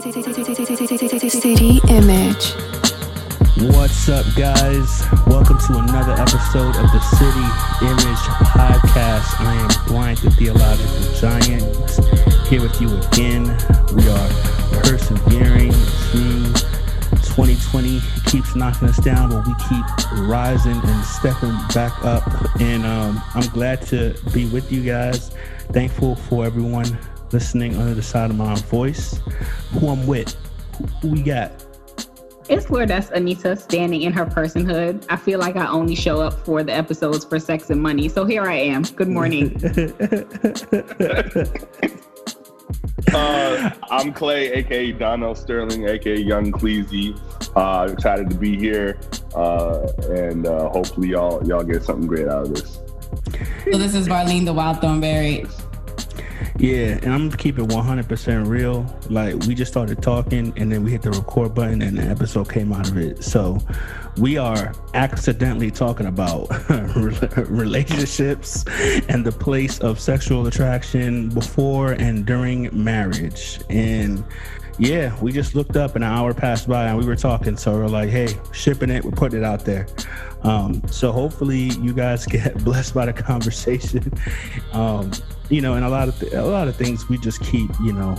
City Image. What's up, guys? Welcome to another episode of the City Image Podcast. I am Brian the Theological Giant, here with you again. We are persevering through 2020. It keeps knocking us down, but we keep rising and stepping back up. And um, I'm glad to be with you guys. Thankful for everyone listening under the side of my voice. Who I'm with, who we got. It's where that's Anita standing in her personhood. I feel like I only show up for the episodes for sex and money. So here I am. Good morning. uh, I'm Clay, aka Donnell Sterling, aka Young Cleasy. Uh, excited to be here, uh, and uh, hopefully y'all y'all get something great out of this. So this is Marlene, the Wild Thornberry. Yeah, and I'm gonna keep it 100% real. Like we just started talking, and then we hit the record button, and the episode came out of it. So we are accidentally talking about relationships and the place of sexual attraction before and during marriage. And yeah, we just looked up, and an hour passed by, and we were talking. So we're like, hey, shipping it, we're putting it out there. Um, so hopefully you guys get blessed by the conversation. Um, you know, and a lot of th- a lot of things we just keep, you know,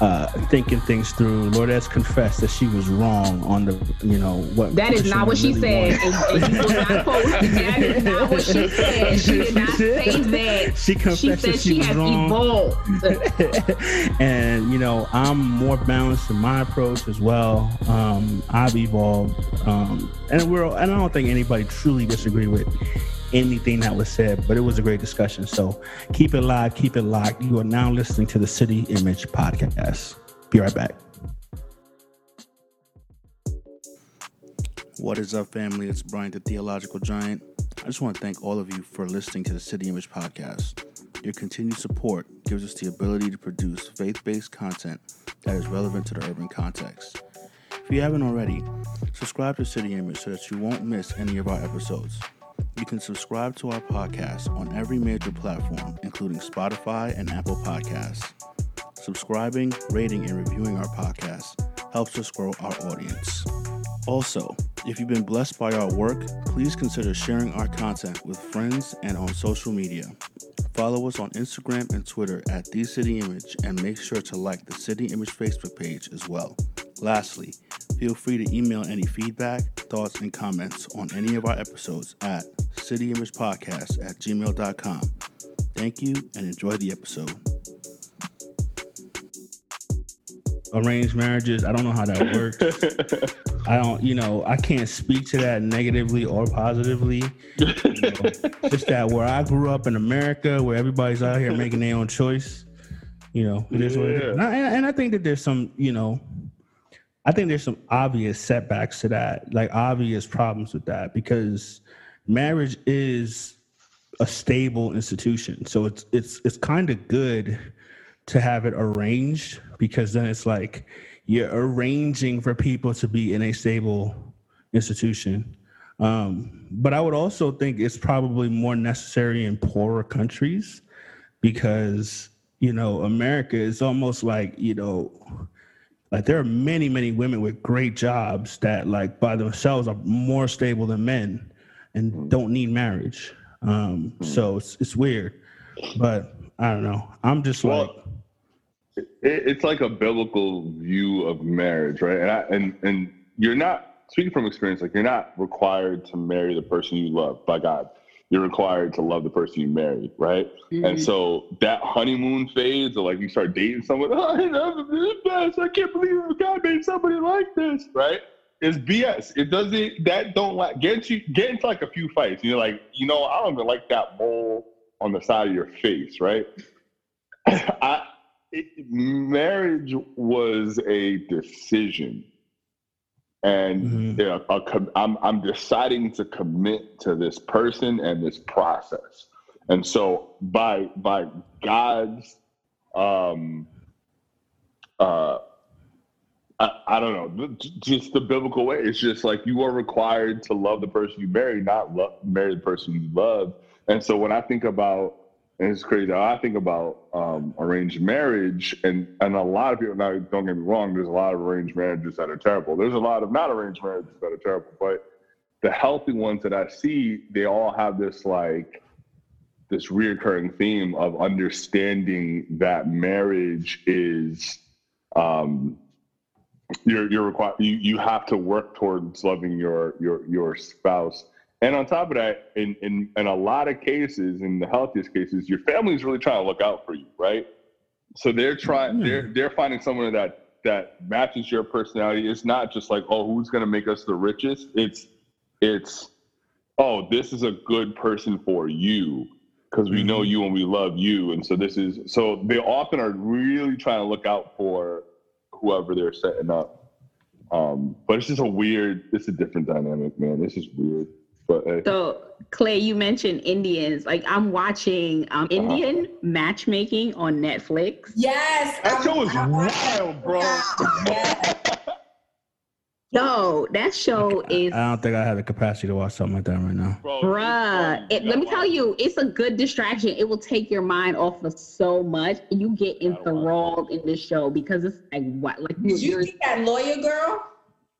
uh, thinking things through. Lourdes has confessed that she was wrong on the, you know, what. That is not what she said. that is not what she said. She did not say that. She confessed she said that she, she was has wrong. evolved. and you know, I'm more balanced in my approach as well. Um, I've evolved, um, and we're. And I don't think anybody truly disagree with anything that was said, but it was a great discussion. So keep it live, keep it locked. You are now listening to the City Image Podcast. Be right back. What is up, family? It's Brian, the Theological Giant. I just want to thank all of you for listening to the City Image Podcast. Your continued support gives us the ability to produce faith based content that is relevant to the urban context. If you haven't already, subscribe to City Image so that you won't miss any of our episodes. You can subscribe to our podcast on every major platform, including Spotify and Apple Podcasts. Subscribing, rating, and reviewing our podcast helps us grow our audience. Also, if you've been blessed by our work, please consider sharing our content with friends and on social media. Follow us on Instagram and Twitter at The City Image and make sure to like the City Image Facebook page as well. Lastly, feel free to email any feedback, thoughts, and comments on any of our episodes at cityimagepodcast at gmail.com. Thank you and enjoy the episode. Arranged marriages, I don't know how that works. I don't, you know, I can't speak to that negatively or positively. You know, just that where I grew up in America, where everybody's out here making their own choice, you know, it is what it Yeah. is. And I, and I think that there's some, you know, I think there's some obvious setbacks to that, like obvious problems with that, because marriage is a stable institution. So it's it's it's kind of good to have it arranged because then it's like you're arranging for people to be in a stable institution. Um, but I would also think it's probably more necessary in poorer countries because you know America is almost like you know like there are many many women with great jobs that like by themselves are more stable than men and don't need marriage um so it's it's weird but i don't know i'm just like it, it's like a biblical view of marriage, right? And I, and and you're not speaking from experience. Like you're not required to marry the person you love by God. You're required to love the person you marry, right? And mm. so that honeymoon phase, or like you start dating someone, oh, I love this best. I can't believe God made somebody like this, right? It's BS. It doesn't. That don't like get you get into like a few fights. You're like, you know, I don't even like that mole on the side of your face, right? I it, marriage was a decision, and Mhm. you know, a I'm I'm deciding to commit to this person and this process, and so by by God's um uh I, I don't know just the biblical way it's just like you are required to love the person you marry not love marry the person you love and so when i think about it's crazy. I think about um, arranged marriage, and and a lot of people. Now, don't get me wrong. There's a lot of arranged marriages that are terrible. There's a lot of not arranged marriages that are terrible. But the healthy ones that I see, they all have this like this reoccurring theme of understanding that marriage is um, you're you're required you, you have to work towards loving your your your spouse and on top of that, in, in, in a lot of cases, in the healthiest cases, your family is really trying to look out for you, right? So they're trying, they're they're finding someone that that matches your personality. It's not just like, oh, who's gonna make us the richest? It's it's oh, this is a good person for you because we know you and we love you. And so this is so they often are really trying to look out for whoever they're setting up. Um, but it's just a weird, it's a different dynamic, man. This is weird. But hey. So Clay, you mentioned Indians. Like I'm watching um, Indian matchmaking on Netflix. Yes. that I'm- show is wild, bro. Yes. Yo, that show is I don't think I have the capacity to watch something like that right now. Bro, Bruh, it, let me tell you, it's a good distraction. It will take your mind off of so much. You get enthralled in this show because it's like what, like Did you see that lawyer girl?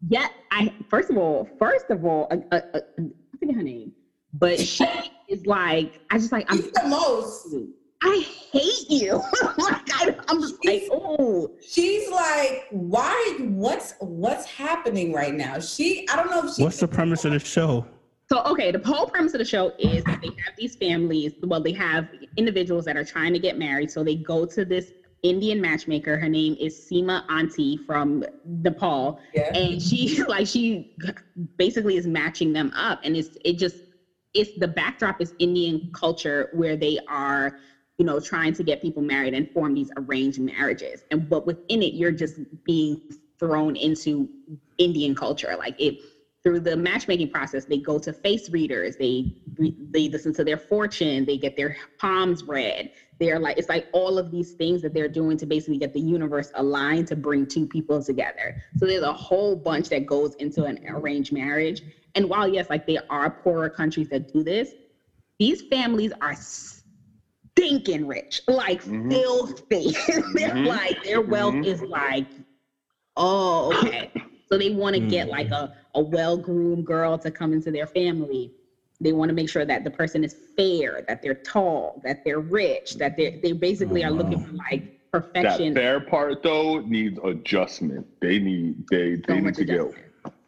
yeah. I first of all, first of all, uh, uh, uh, I forget her name, but she is like, I just like, I'm, She's the most. I hate you. like I, I'm just like, oh, She's like, why? What's what's happening right now? She, I don't know if she. What's the premise of the show? So, okay, the whole premise of the show is that they have these families. Well, they have individuals that are trying to get married. So they go to this Indian matchmaker. Her name is Sima Auntie from Nepal, Yeah. and she like she basically is matching them up. And it's it just it's the backdrop is Indian culture where they are, you know, trying to get people married and form these arranged marriages. And but within it, you're just being thrown into Indian culture, like it through the matchmaking process, they go to face readers, they they listen to their fortune, they get their palms read. They're like it's like all of these things that they're doing to basically get the universe aligned to bring two people together. So there's a whole bunch that goes into an arranged marriage. And while yes, like there are poorer countries that do this, these families are stinking rich, like Mhm. filthy. They're Mhm. like their wealth Mhm. is like, oh okay. So they want to get Mm. like a, a well-groomed girl to come into their family. They want to make sure that the person is fair, that they're tall, that they're rich, that they they basically Oh, are looking for like perfection. That perfection. fair part though needs adjustment. They need they so they need much to get.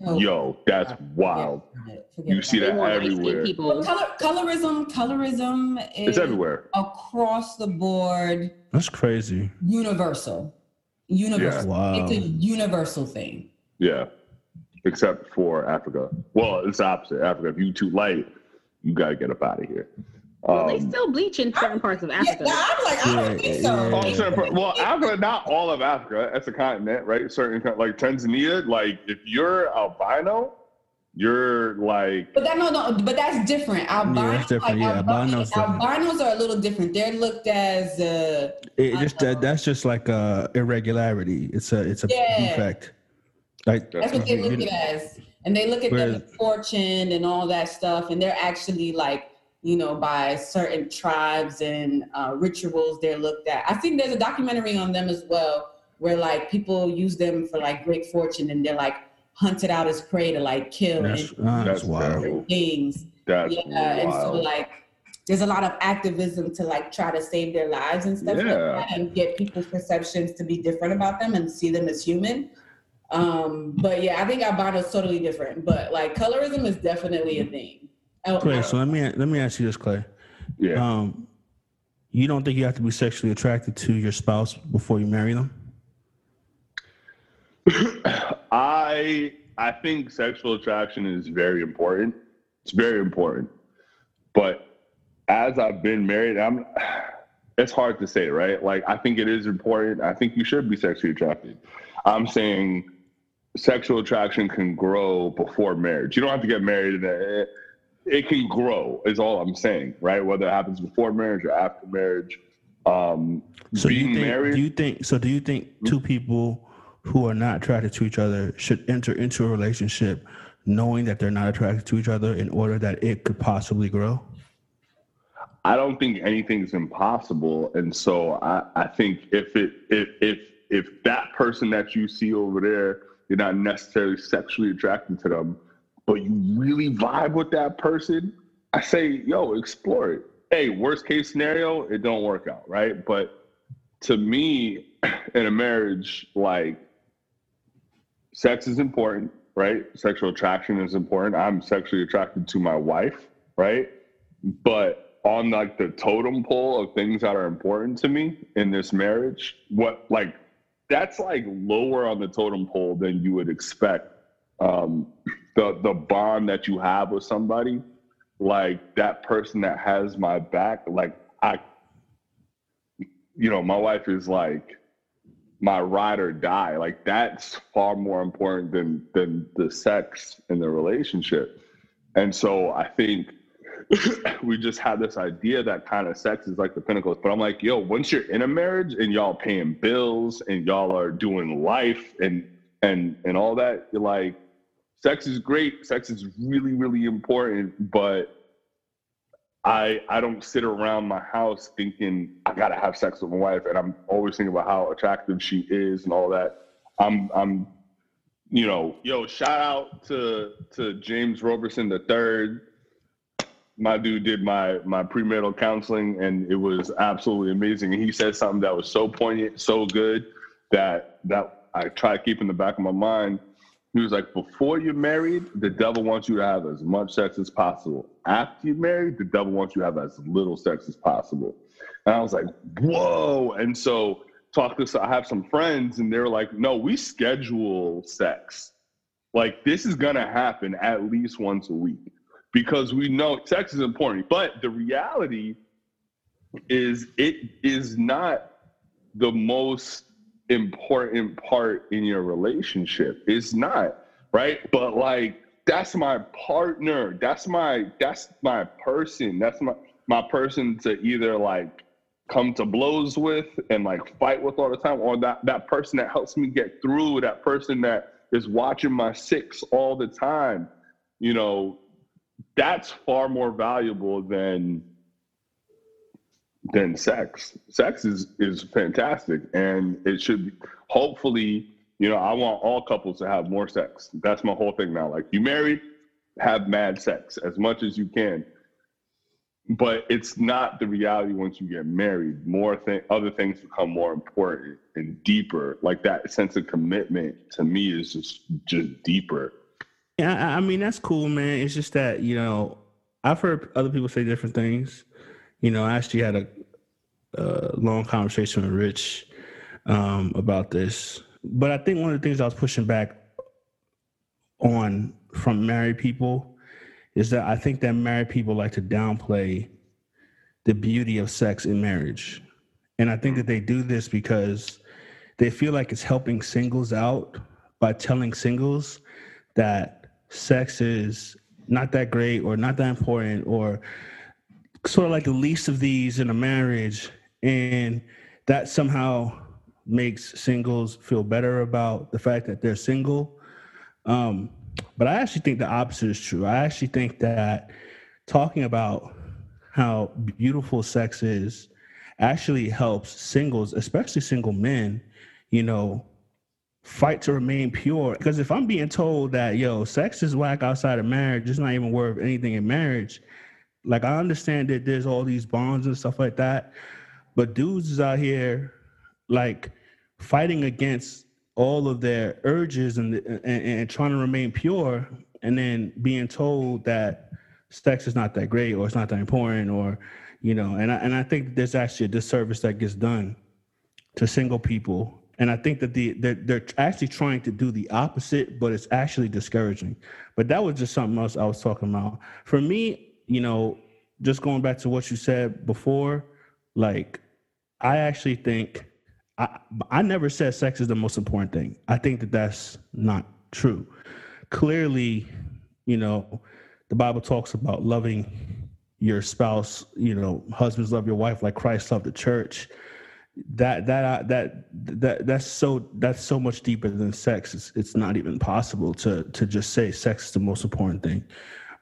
Oh, yo. That's wild. forget forget You it. see They that everywhere. people. Color, colorism, colorism is It's everywhere. across the board, That's crazy. universal. Universal. Wow. It's a universal thing. Yeah. Except for Africa. Well, it's the opposite. Africa, if you too light, you gotta get up out of here. Well, they Um, still bleach in certain parts of Africa. yeah, I'm like, I don't Yeah, think so. yeah, Oh, certain part- well, Africa, not all of Africa. That's a continent, right? Certain, like Tanzania, like if you're albino, you're like, But that no, no, but that's different. Albinos, that's different. Like, Yeah, albinos albinos are a little different. They're looked as uh, It just that, that's just like a irregularity. It's a it's a Yeah. defect. Like that's what they look at as, and they look at them Whereas- as fortune and all that stuff, and they're actually like you know by certain tribes and uh, rituals they're looked at. I think there's a documentary on them as well where like people use them for like great fortune, and they're like hunted out as prey to like kill That's, and uh, that's That's wild. terrible. things. that's yeah and so like there's a lot of activism to like try to save their lives and stuff like Yeah. that and get people's perceptions to be different about them and see them as human um but yeah i think albino is totally different but like colorism is definitely a thing Oh, Clay, so let me let me ask you this, Clay. yeah. Um, you don't think you have to be sexually attracted to your spouse before you marry them? I I think sexual attraction is very important. It's very important. But as I've been married, I'm it's hard to say, right? Like I think it is important. I think you should be sexually attracted. I'm saying sexual attraction can grow before marriage. You don't have to get married and it, it can grow is all I'm saying, right? Whether it happens before marriage or after marriage. Um So being you think? married Do you think? So do you think two people who are not attracted to each other should enter into a relationship knowing that they're not attracted to each other in order that it could possibly grow? I don't think anything's impossible, and so I, I think if it if if if that person that you see over there, you're not necessarily sexually attracted to them, but you really vibe with that person, I say, yo, explore it. Hey, worst case scenario, it don't work out, right? But to me, in a marriage, like sex is important, right? Sexual attraction is important. I'm sexually attracted to my wife, right? But on like the totem pole of things that are important to me in this marriage, what like that's like lower on the totem pole than you would expect. Um, the the bond that you have with somebody, like that person that has my back, like I, you know, my wife is like my ride or die. Like that's far more important than than the sex in the relationship. And so I think we just had this idea that kind of sex is like the pinnacle. But I'm like, yo, once you're in a marriage and y'all paying bills and y'all are doing life and and and all that, you're like, sex is great. Sex is really, really important, but I I don't sit around my house thinking I gotta have sex with my wife, and I'm always thinking about how attractive she is and all that. I'm I'm you know, yo, shout out to to James Roberson the third my dude did my my prenatal counseling and it was absolutely amazing. And he said something that was so poignant so good that that i try to keep in the back of my mind. He was like before you're married the devil wants you to have as much sex as possible. After you're married the devil wants you to have as little sex as possible. And i was like whoa. And so talk to i have some friends and they're like no we schedule sex. Like this is gonna happen at least once a week because we know sex is important. But the reality is, it is not the most important part in your relationship. It's not, right? But like, that's my partner. That's my that's my person. That's my my person to either like come to blows with and like fight with all the time, or that that person that helps me get through, that person that is watching my six all the time. You know, that's far more valuable than than sex. Sex is is fantastic, and it should hopefully. You know, I want all couples to have more sex. That's my whole thing now. Like, you married, have mad sex as much as you can. But it's not the reality once you get married. More thing, other things become more important and deeper. Like that sense of commitment to me is just just deeper yeah, I mean that's cool, man. It's just that you know I've heard other people say different things. You know, I actually had a, a long conversation with Rich um, about this, but I think one of the things I was pushing back on from married people is that I think that married people like to downplay the beauty of sex in marriage, and I think that they do this because they feel like it's helping singles out by telling singles that sex is not that great or not that important or sort of like the least of these in a marriage and that somehow makes singles feel better about the fact that they're single. Um, but i actually think the opposite is true. I actually think that talking about how beautiful sex is actually helps singles especially single men you know fight to remain pure. Because if I'm being told that, yo, sex is whack outside of marriage, it's not even worth anything in marriage. Like I understand that there's all these bonds and stuff like that, but dudes is out here like fighting against all of their urges and, and, and trying to remain pure, and then being told that sex is not that great or it's not that important or you know, and I and I think there's actually a disservice that gets done to single people and I think that the they're, they're actually trying to do the opposite, but it's actually discouraging. But that was just something else I was talking about. For me, you know, just going back to what you said before, like I actually think I I never said sex is the most important thing. I think that that's not true. Clearly, you know, the Bible talks about loving your spouse. You know, husbands love your wife like Christ loved the church that that uh, that that that's so that's so much deeper than sex. It's, it's not even possible to to just say sex is the most important thing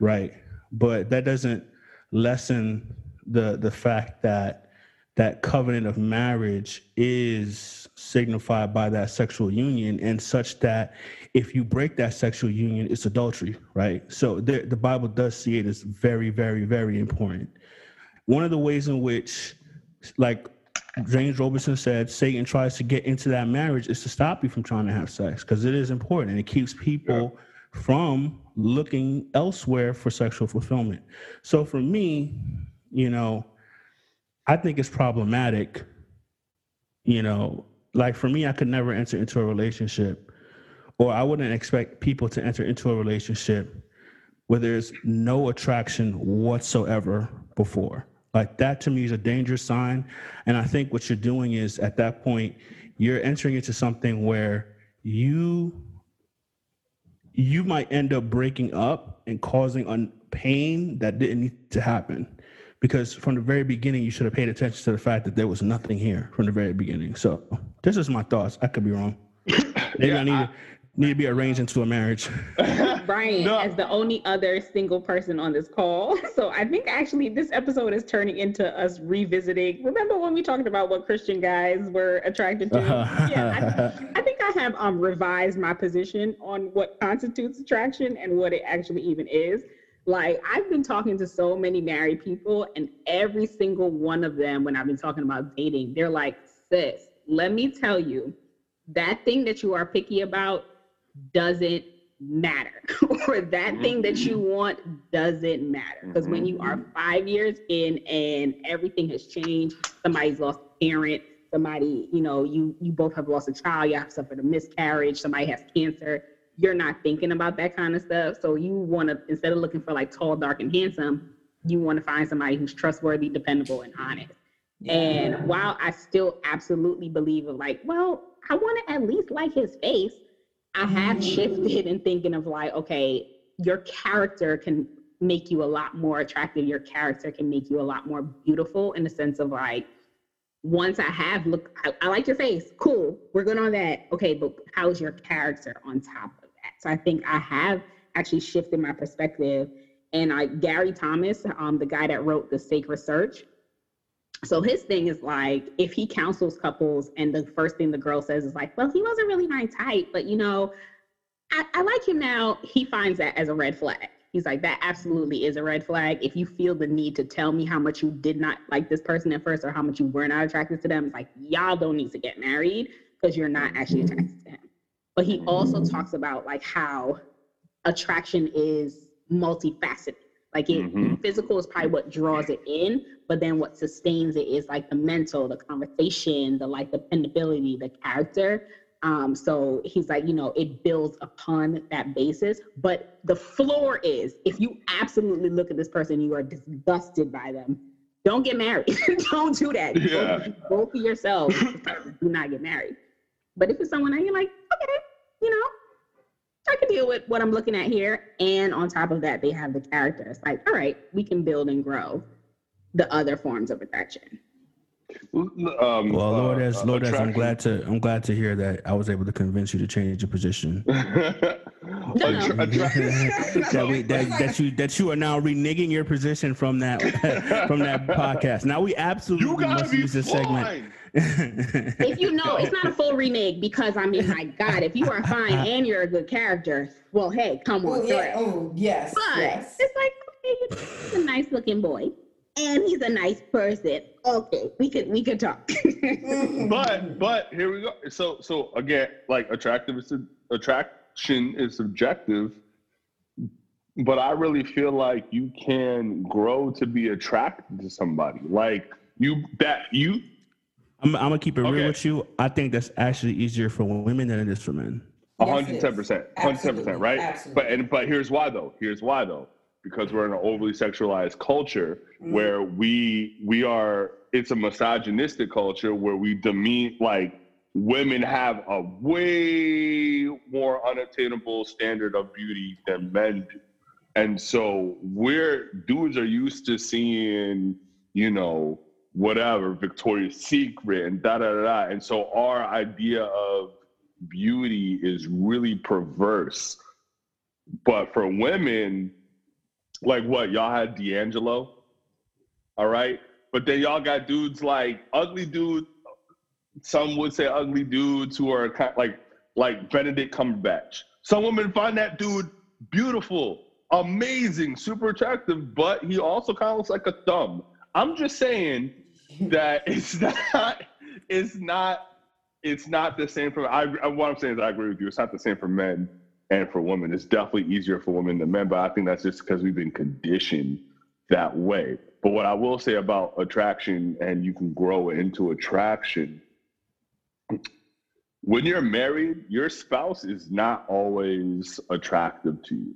right? But that doesn't lessen the the fact that that covenant of marriage is signified by that sexual union and such that if you break that sexual union it's adultery right? So the, the bible does see it as very very very important. One of the ways in which like james robertson said satan tries to get into that marriage is to stop you from trying to have sex because it is important and it keeps people from looking elsewhere for sexual fulfillment so for me you know I think it's problematic. You know, like for me, I could never enter into a relationship, or I wouldn't expect people to enter into a relationship where there's no attraction whatsoever before. Like that to me is a dangerous sign. And I think what you're doing is at that point, you're entering into something where you you might end up breaking up and causing un- pain that didn't need to happen because from the very beginning you should have paid attention to the fact that there was nothing here from the very beginning. So this is my thoughts. I could be wrong. Maybe yeah, I need I, need to be arranged into a marriage. Brian, no. as the only other single person on this call, so I think actually this episode is turning into us revisiting. Remember when we talked about what Christian guys were attracted to? Uh-huh. Yeah, I, I, think I have um, revised my position on what constitutes attraction and what it actually even is. Like I've been talking to so many married people, and every single one of them, when I've been talking about dating, they're like, sis, let me tell you, that thing that you are picky about doesn't matter. or that mm-hmm. thing that you want doesn't matter. Because mm-hmm. when you are five years in and everything has changed, somebody's lost a parent, somebody, you know, you you both have lost a child, you have suffered a miscarriage, somebody has cancer you're not thinking about that kind of stuff. So you want to, instead of looking for like tall, dark, and handsome, you want to find somebody who's trustworthy, dependable, and honest. Yeah. And while I still absolutely believe of like, well, I want to at least like his face, I have shifted in thinking of like, okay, your character can make you a lot more attractive. Your character can make you a lot more beautiful in the sense of like, once I have look, I, I like your face. Cool. We're good on that. Okay, but how's your character on top of that? so I think I have actually shifted my perspective. And I, Gary Thomas, um, the guy that wrote The Sacred Search, so his thing is like if he counsels couples and the first thing the girl says is like, well, he wasn't really my type, but you know, I, I like him now. He finds that as a red flag. He's like, that absolutely is a red flag. If you feel the need to tell me how much you did not like this person at first or how much you were not attracted to them, it's like, y'all don't need to get married because you're not actually mm-hmm. attracted to him but he also talks about like how attraction is multifaceted like it mm-hmm. physical is probably what draws it in but then what sustains it is like the mental the conversation the like dependability the character. Um, so he's like you know it builds upon that basis. But the floor is if you absolutely look at this person you are disgusted by them. Don't get married. Don't do that. Yeah. both of yourselves do not get married. But if it's someone that you're like okay you know, I can deal with what I'm looking at here. And on top of that, they have the characters. Like, all right, we can build and grow the other forms of attraction. Um, well, Lourdes uh, Lourdes I'm glad to I'm glad to hear that I was able to convince you to change your position. no, that, we, that, that you that you are now reneging your position from that from that podcast. Now we absolutely must use this segment if you know, it's not a full remake because I mean, my God, if you are fine and you're a good character, well, hey, come on. Oh, yeah. oh yes. But yes. it's like, okay, he's a nice looking boy and he's a nice person. Okay, we could we could talk. Mm-hmm. but but here we go. So so again, like attractive is attraction is subjective. But I really feel like you can grow to be attracted to somebody. Like you that you I'm, I'm gonna keep it okay. real with you. I think that's actually easier for women than it is for men. hundred ten percent, hundred ten percent, right? Absolutely. But and but here's why though. Here's why though. Because we're in an overly sexualized culture mm-hmm. where we we are. It's a misogynistic culture where we demean like women have a way more unattainable standard of beauty than men do. And so we're dudes are used to seeing, you know, whatever Victoria's Secret and da da da. And so our idea of beauty is really perverse. But for women, like what y'all had D'Angelo, All right. But then y'all got dudes like ugly dudes. Some would say ugly dudes who are kind of like like Benedict Cumberbatch. Some women find that dude beautiful, amazing, super attractive, but he also kind of looks like a thumb. I'm just saying that it's not it's not it's not the same for I what I'm saying is I agree with you. It's not the same for men and for women. It's definitely easier for women than men, but I think that's just because we've been conditioned that way. But what I will say about attraction and you can grow into attraction, when you're married, your spouse is not always attractive to you.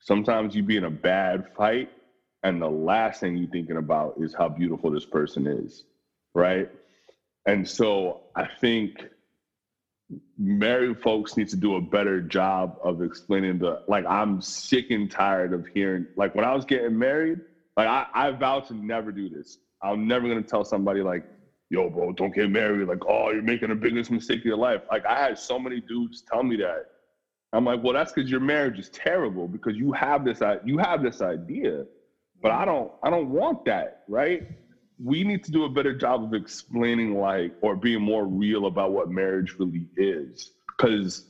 Sometimes you be in a bad fight, and the last thing you're thinking about is how beautiful this person is, right? And so I think married folks need to do a better job of explaining the like I'm sick and tired of hearing like when I was getting married, like I, I vowed to never do this. I'm never gonna tell somebody like, yo, bro, don't get married. Like, oh, you're making the biggest mistake of your life. Like I had so many dudes tell me that. I'm like, well, that's because your marriage is terrible because you have this you have this idea, but I don't I don't want that, right? we need to do a better job of explaining like or being more real about what marriage really is because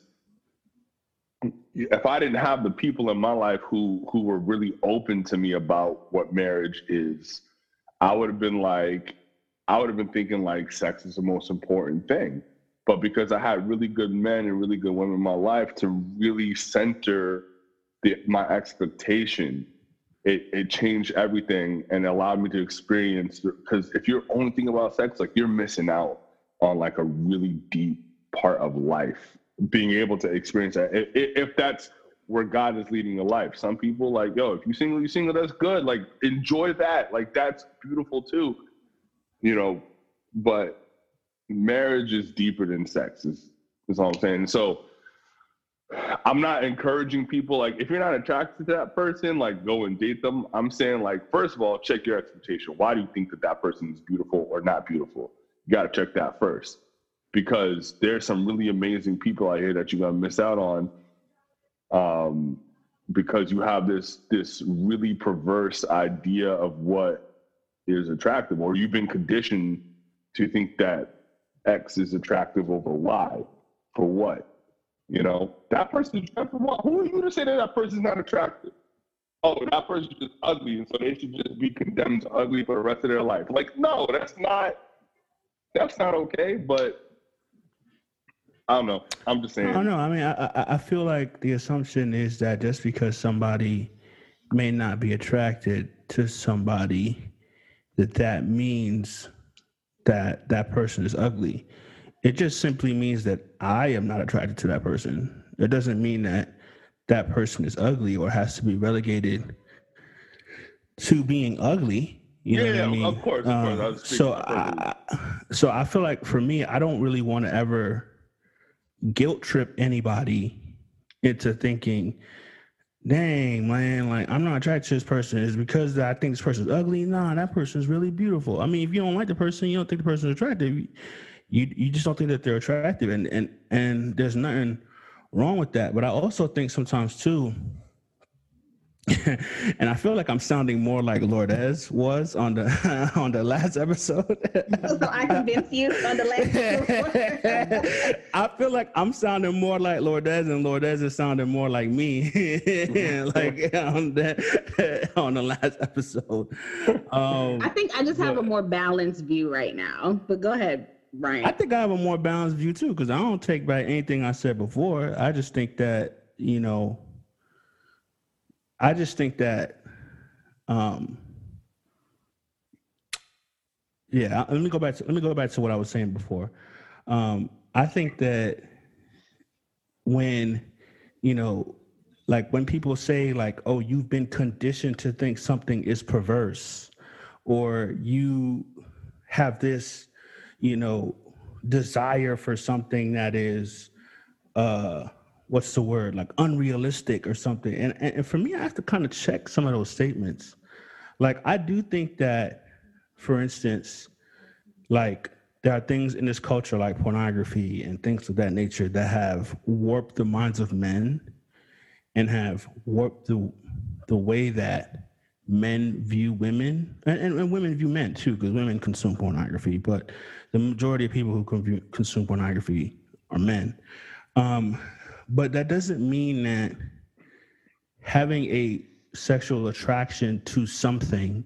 if i didn't have the people in my life who who were really open to me about what marriage is i would have been like i would have been thinking like sex is the most important thing but because i had really good men and really good women in my life to really center the, my expectation it, it changed everything and allowed me to experience because if you're only thinking about sex like you're missing out on like a really deep part of life. Being able to experience that if, if that's where god is leading your life. Some people like yo if you single you single that's good. Like enjoy that. Like that's beautiful too you know but marriage is deeper than sex is, is all i'm saying. So I'm not encouraging people like if you're not attracted to that person, like go and date them. I'm saying like first of all, check your expectation. Why do you think that that person is beautiful or not beautiful? You got to check that first because there's some really amazing people out here that you're gonna miss out on, um, because you have this this really perverse idea of what is attractive, or you've been conditioned to think that X is attractive over Y. For what? You know, that person is attractive. Who are you to say that that person's not attractive? Oh, that person's just ugly, and so they should just be condemned to ugly for the rest of their life. Like, no, that's not. That's not okay. But I don't know. I'm just saying. I don't know. I mean, I I feel like the assumption is that just because somebody may not be attracted to somebody, that that means that that person is ugly. It just simply means that I am not attracted to that person. It doesn't mean that that person is ugly or has to be relegated to being ugly. You yeah, know I mean? of course. Of um, course. so I, so I feel like for me, I don't really want to ever guilt trip anybody into thinking, dang man, like I'm not attracted to this person is because I think this person's ugly. Nah, that person's really beautiful. I mean, if you don't like the person, you don't think the person's attractive you you just don't think that they're attractive and and and there's nothing wrong with that but i also think sometimes too and I feel like I'm sounding more like Lourdes was on the on the last episode. so I convinced you on the last. I feel like I'm sounding more like Lourdes, and Lourdes is sounding more like me, like on that on the last episode. Um, I think I just have but, a more balanced view right now. But go ahead. Right. I think I have a more balanced view too, because I don't take back anything I said before. I just think that, you know, I just think that um yeah, let me go back to let me go back to what I was saying before. Um, I think that when you know, like when people say like, "Oh, you've been conditioned to think something is perverse," or you have this you know, desire for something that is uh what's the word? Like unrealistic or something. And, and for me i have to kind of check some of those statements. Like i do think that for instance like there are things in this culture like pornography and things of that nature that have warped the minds of men and have warped the the way that men view women. And, and, and women view men too, because women consume pornography, but the majority of people who consume, pornography are men. Um, but that doesn't mean that having a sexual attraction to something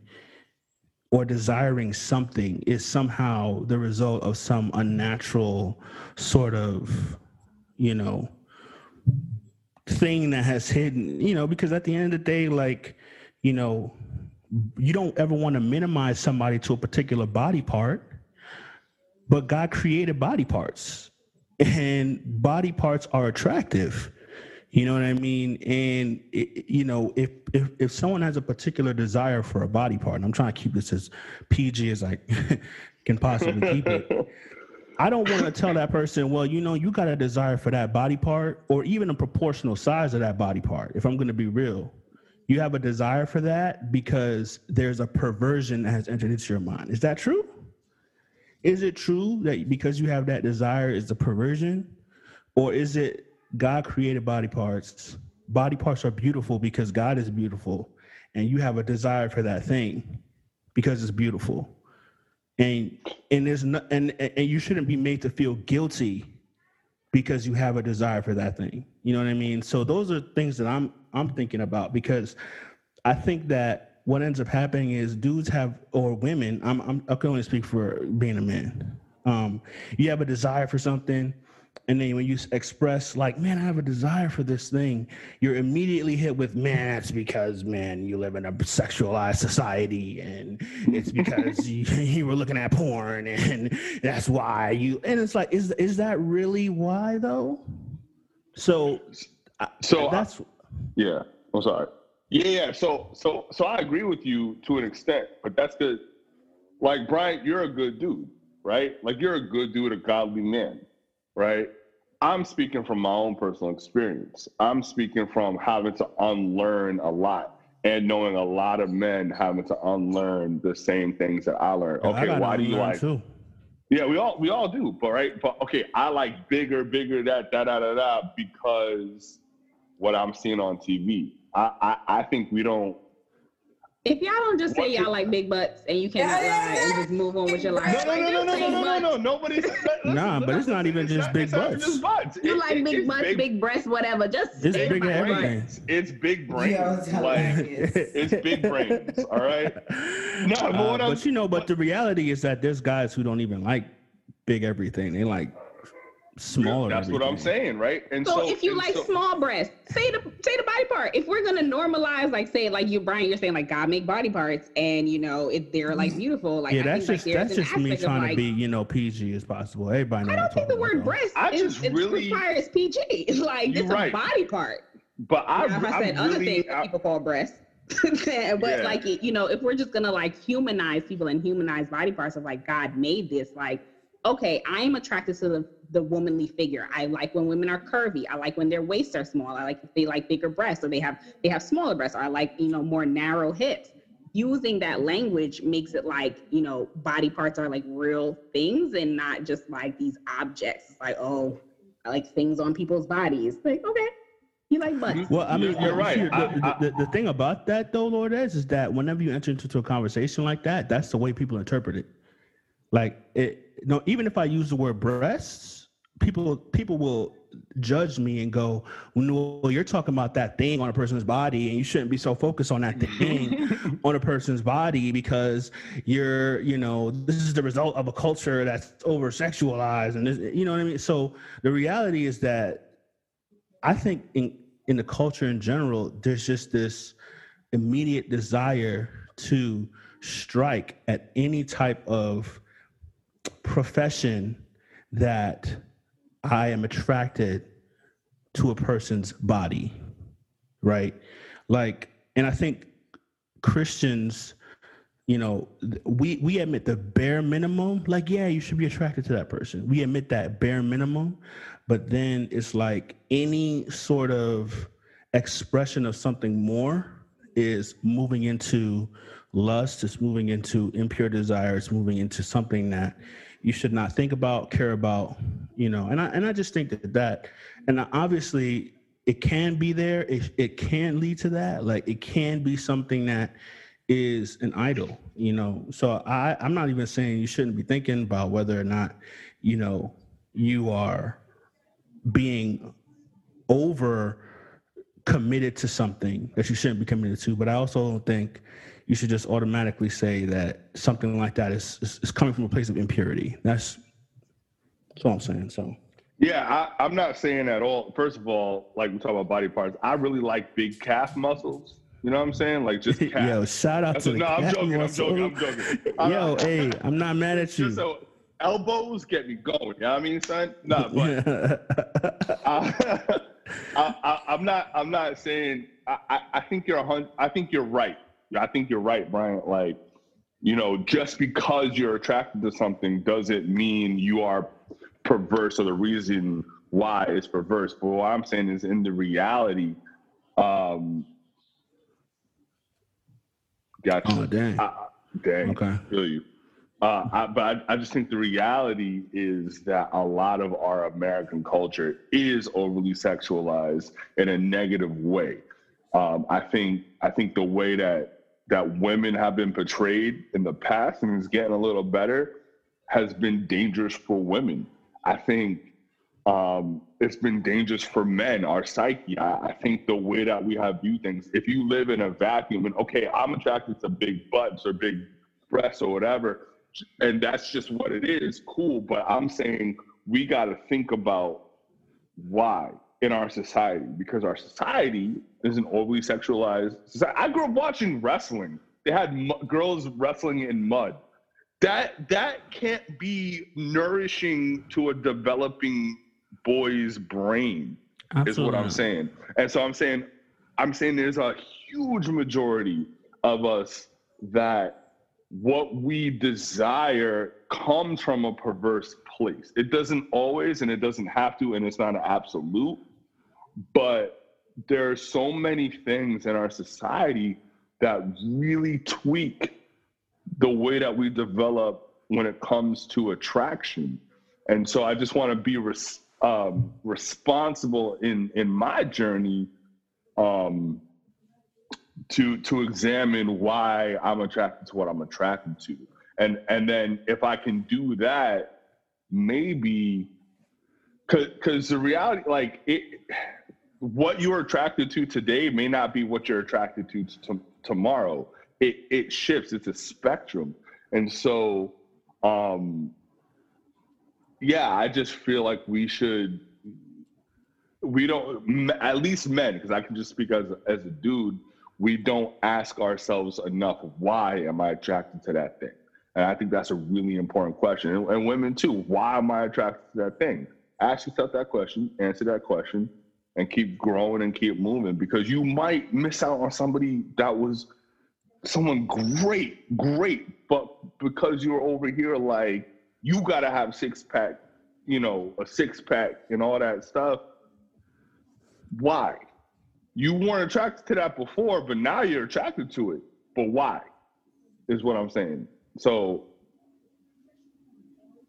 or desiring something is somehow the result of some unnatural sort of, you know, thing that has hidden, you know, because at the end of the day, like, you know, you don't ever want to minimize somebody to a particular body part, but God created body parts and body parts are attractive. You know what I mean? And it, you know, if, if if someone has a particular desire for a body part, and I'm trying to keep this as PG as I can possibly keep it. I don't want to tell that person, well, you know, you got a desire for that body part, or even a proportional size of that body part. If I'm going to be real, you have a desire for that because there's a perversion that has entered into your mind. Is that true? Is it true that because you have that desire is a perversion? Or is it God created body parts? Body parts are beautiful because God is beautiful, and you have a desire for that thing because it's beautiful. And and there's no, and and you shouldn't be made to feel guilty because you have a desire for that thing. You know what I mean? So those are things that I'm I'm thinking about because I think that what ends up happening is dudes have or women. I'm, I'm I can only speak for being a man. Um, you have a desire for something, and then when you express like, "Man, I have a desire for this thing," you're immediately hit with, "Man, that's because man, you live in a sexualized society, and it's because you, you were looking at porn, and that's why you." And it's like, is is that really why though? So, so that's I, yeah. I'm sorry. Yeah, yeah. So, so, so I agree with you to an extent, but that's the, like Brian, you're a good dude, right? Like you're a good dude, a godly man, right? I'm speaking from my own personal experience. I'm speaking from having to unlearn a lot and knowing a lot of men having to unlearn the same things that I learned. Okay, I why do you like? Too. Yeah, we all we all do, but right, but okay, I like bigger, bigger, that da da da da because what I'm seeing on TV I, I, I think we don't. If y'all don't just say y'all like big butts and you can't yeah, lie and just move on with your life. No, no, no, no, no, no, no, no, Nobody's. nah, but it's not even just big butts. Just butts. You like big butts, big breasts, whatever. Just it's big everything. It's big brains. Like it's big brains. All right. No, uh, but you know, but the reality is that there's guys who don't even like big everything. They like smaller. That's what I'm saying, right? And so, so if you like so, small breasts, say the say the body part. If we're gonna normalize, like say like you, Brian, you're saying like God make body parts, and you know if they're like mm. beautiful, like yeah, I that's think, just like, that's just me trying like, to be you know PG as possible. Everybody. I don't think the word breast I is, just really requires PG. It's like it's right. a body part. But I, now, I said I other really, things that people call breasts. but yeah. like you know, if we're just gonna like humanize people and humanize body parts of like God made this, like okay, I'm attracted to the the womanly figure. I like when women are curvy. I like when their waists are small. I like if they like bigger breasts or they have they have smaller breasts. Or I like you know more narrow hips. Using that language makes it like you know body parts are like real things and not just like these objects. Like oh, I like things on people's bodies. Like okay, you like butts. Mm-hmm. Well, I mean, you're right. The, I, I, the, the, thing about that, though, Lourdes, is, is that whenever you enter into a conversation like that, that's the way people interpret it. Like it, no, even if I use the word breasts, people people will judge me and go, well, you're talking about that thing on a person's body, and you shouldn't be so focused on that thing on a person's body because you're, you know, this is the result of a culture that's over sexualized, and this, you know what I mean. So the reality is that I think in in the culture in general, there's just this immediate desire to strike at any type of profession that I am attracted to a person's body, right? Like, and I think Christians, you know, we we admit the bare minimum. Like, yeah, you should be attracted to that person. We admit that bare minimum, but then it's like any sort of expression of something more is moving into lust. It's moving into impure desire. It's moving into something that you should not think about, care about, you know. And I and I just think that that, and obviously it can be there. It it can lead to that. Like it can be something that is an idol, you know. So I, I'm not even saying you shouldn't be thinking about whether or not, you know, you are being over committed to something that you shouldn't be committed to. But I also don't think you should just automatically say that something like that is, is, is coming from a place of impurity. That's that's all I'm saying. So Yeah, I, I'm not saying at all. First of all, like we talk about body parts, I really like big calf muscles. You know what I'm saying? Like just calf. yo, shout out That's to a- no, I'm joking. I'm joking. I'm joking. I'm Yo, uh, hey, I'm not mad at you. So elbows get me going. You know what I mean, son? No, but I, I'm not. I'm not saying. I, I, I think you're a hun- I think you're right. I think you're right, Brian. Like, you know, just because you're attracted to something doesn't mean you are perverse or the reason why it's perverse. But what I'm saying is, in the reality, um, gotcha. oh dang. I- dang. Okay. Feel you. Uh, I, but I, I just think the reality is that a lot of our American culture is overly sexualized in a negative way. Um, I think I think the way that that women have been portrayed in the past and is getting a little better has been dangerous for women. I think um, it's been dangerous for men, our psyche. I, I think the way that we have viewed things, if you live in a vacuum and okay, I'm attracted to big butts or big breasts or whatever, and that's just what it is, cool. But I'm saying we got to think about why in our society because our society is an overly sexualized society. I grew up watching wrestling. They had mu- girls wrestling in mud. That that can't be nourishing to a developing boy's brain is what I'm saying. And so I'm saying, I'm saying there's a huge majority of us that what we desire comes from a perverse place. It doesn't always, and it doesn't have to, and it's not an absolute. But there are so many things in our society that really tweak the way that we develop when it comes to attraction. And so I just want to be res- um, responsible in in my journey um, to to examine why I'm attracted to what I'm attracted to, and and then if I can do that, maybe because the reality, like it, what you're attracted to today may not be what you're attracted to t- tomorrow. It it shifts. It's a spectrum, and so um, yeah, I just feel like we should. We don't, at least men, because I can just speak as as a dude. We don't ask ourselves enough. Why am I attracted to that thing? And I think that's a really important question. And, and women too. Why am I attracted to that thing? Ask yourself that question. Answer that question, and keep growing and keep moving. Because you might miss out on somebody that was someone great, great, but because you're over here, like you gotta have six pack, you know, a six pack and all that stuff. Why? You weren't attracted to that before, but now you're attracted to it. But why? Is what I'm saying. So,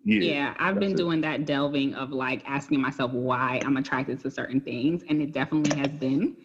yeah. Yeah, I've been it. doing that delving of like asking myself why I'm attracted to certain things, and it definitely has been.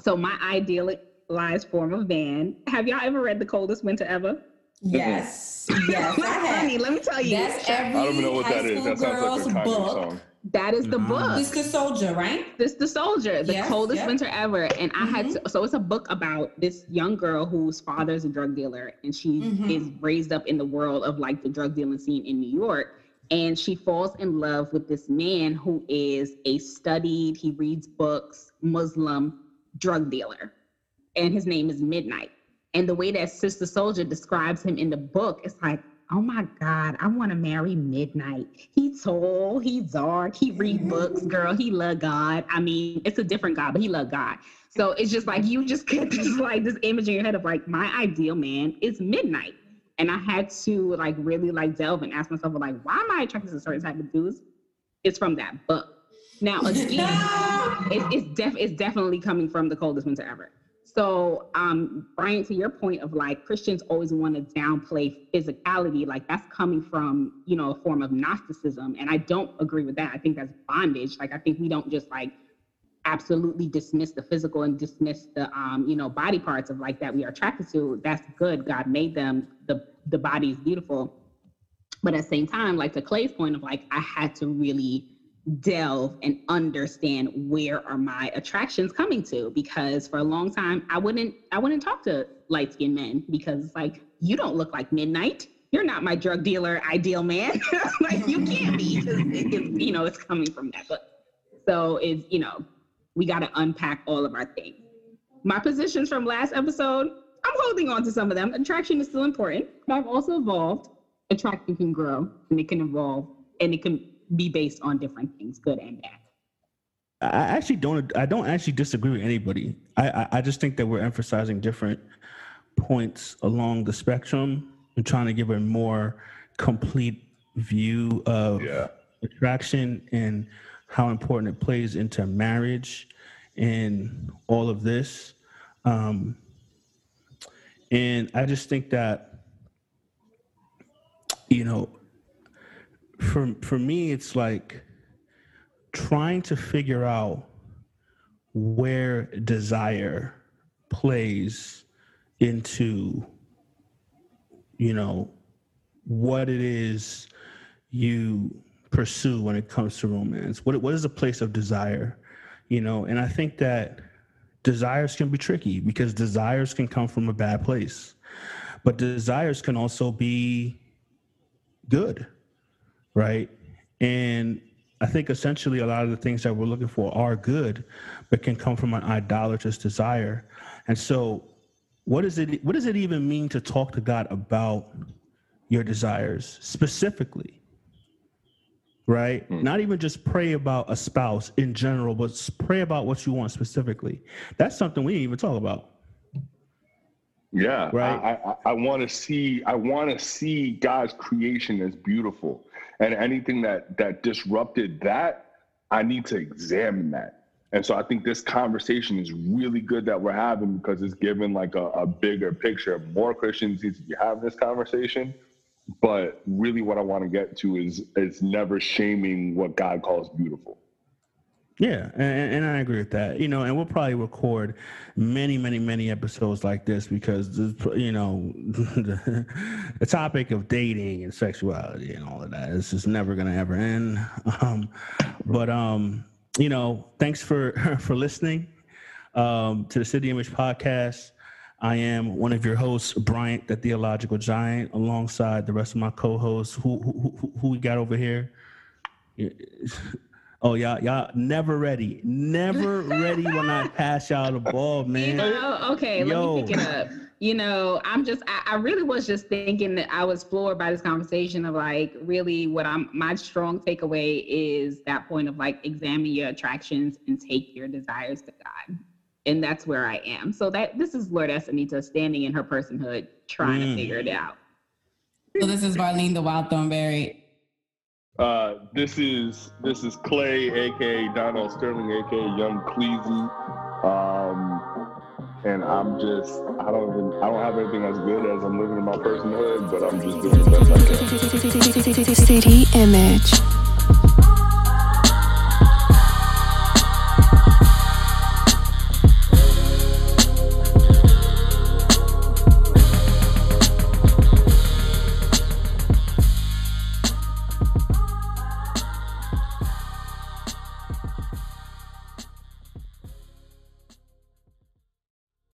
So my idealized form of man. Have y'all ever read The Coldest Winter Ever? Yes, yes, I Honey, let me tell you, That's every I don't even know what high that is. school That sounds girl's like a Kanye book. song. That is the Nah. book. It's the Souljah, right? This the Souljah, the Yes, coldest yep. winter ever. And I had Mhm. to, so it's a book about this young girl whose father is a drug dealer and she Mhm. is raised up in the world of like the drug dealing scene in New York. And she falls in love with this man who is a studied, he reads books, Muslim drug dealer. And his name is Midnight. And the way that Sister Souljah describes him in the book, it's like, oh my God, I want to marry Midnight. He tall, he dark, he read books, girl, he love God. I mean, it's a different God, but he love God. So it's just like you just get this like this image in your head of like my ideal man is Midnight. And I had to like really like delve and ask myself like, why am I attracted to certain type of dudes? It's from that book. Now again, it, it's def it's definitely coming from the coldest winter ever. So, um, Brian, to your point of like Christians always want to downplay physicality, like that's coming from you know a form of Gnosticism, and I don't agree with that. I think that's bondage. Like I think we don't just like absolutely dismiss the physical and dismiss the um, you know body parts of like that we are attracted to that's good god made them the the body is beautiful but at the same time like to clay's point of like i had to really delve and understand where are my attractions coming to because for a long time i wouldn't i wouldn't talk to light skinned men because like you don't look like midnight. You're not my drug dealer ideal man. Like you can't be because you know it's coming from that. But so it's you know we got to unpack all of our things. My positions from last episode i'm holding on to some of them. Attraction is still important but i've also evolved. Attraction can grow and it can evolve and it can be based on different things, good and bad. I actually don't. I don't actually disagree with anybody. I, I, I just think that we're emphasizing different points along the spectrum and trying to give a more complete view of Yeah. attraction and how important it plays into marriage and all of this. Um, and I just think that, you know, for for me, it's like trying to figure out where desire plays into, you know, what it is you pursue when it comes to romance. What what is a place of desire? You know, and I think that desires can be tricky because desires can come from a bad place. But desires can also be good, right? And I think essentially a lot of the things that we're looking for are good, but can come from an idolatrous desire. And so, what is it? What does it even mean to talk to God about your desires specifically? Right? Hmm. Not even just pray about a spouse in general, but pray about what you want specifically. That's something we didn't even talk about. Yeah, Right. I, I, I want to see. I want to see God's creation as beautiful, and anything that that disrupted that, I need to examine that. And so I think this conversation is really good that we're having because it's given like a, a bigger picture. More Christians need to be having this conversation, but really, what I want to get to is is never shaming what God calls beautiful. Yeah, and, and I agree with that. You know, and we'll probably record many, many, many episodes like this because you know the, topic of dating and sexuality and all of that is just never gonna ever end. Um, but um, you know, thanks for for listening um, to the City Image podcast. I am one of your hosts, Brian, the Theological Giant, alongside the rest of my co-hosts. Who who, who, who we got over here? Oh, y'all, y'all never ready. Never ready when I pass y'all the ball, You man. know, okay, Yo. let me pick it up. You know, I'm just, I, I really was just thinking that I was floored by this conversation of like, really what I'm, my strong takeaway is that point of like, examine your attractions and take your desires to God. And that's where I am. So that this is Lord Esanita standing in her personhood, trying Mm. to figure it out. So this is Marlene the Wild Thornberry. Uh, this is this is Clay, aka Donald Sterling, aka Young Cleasy. Um, and I'm just I don't even I don't have anything as good as I'm living in my personhood, but I'm just doing the best I can. City Image.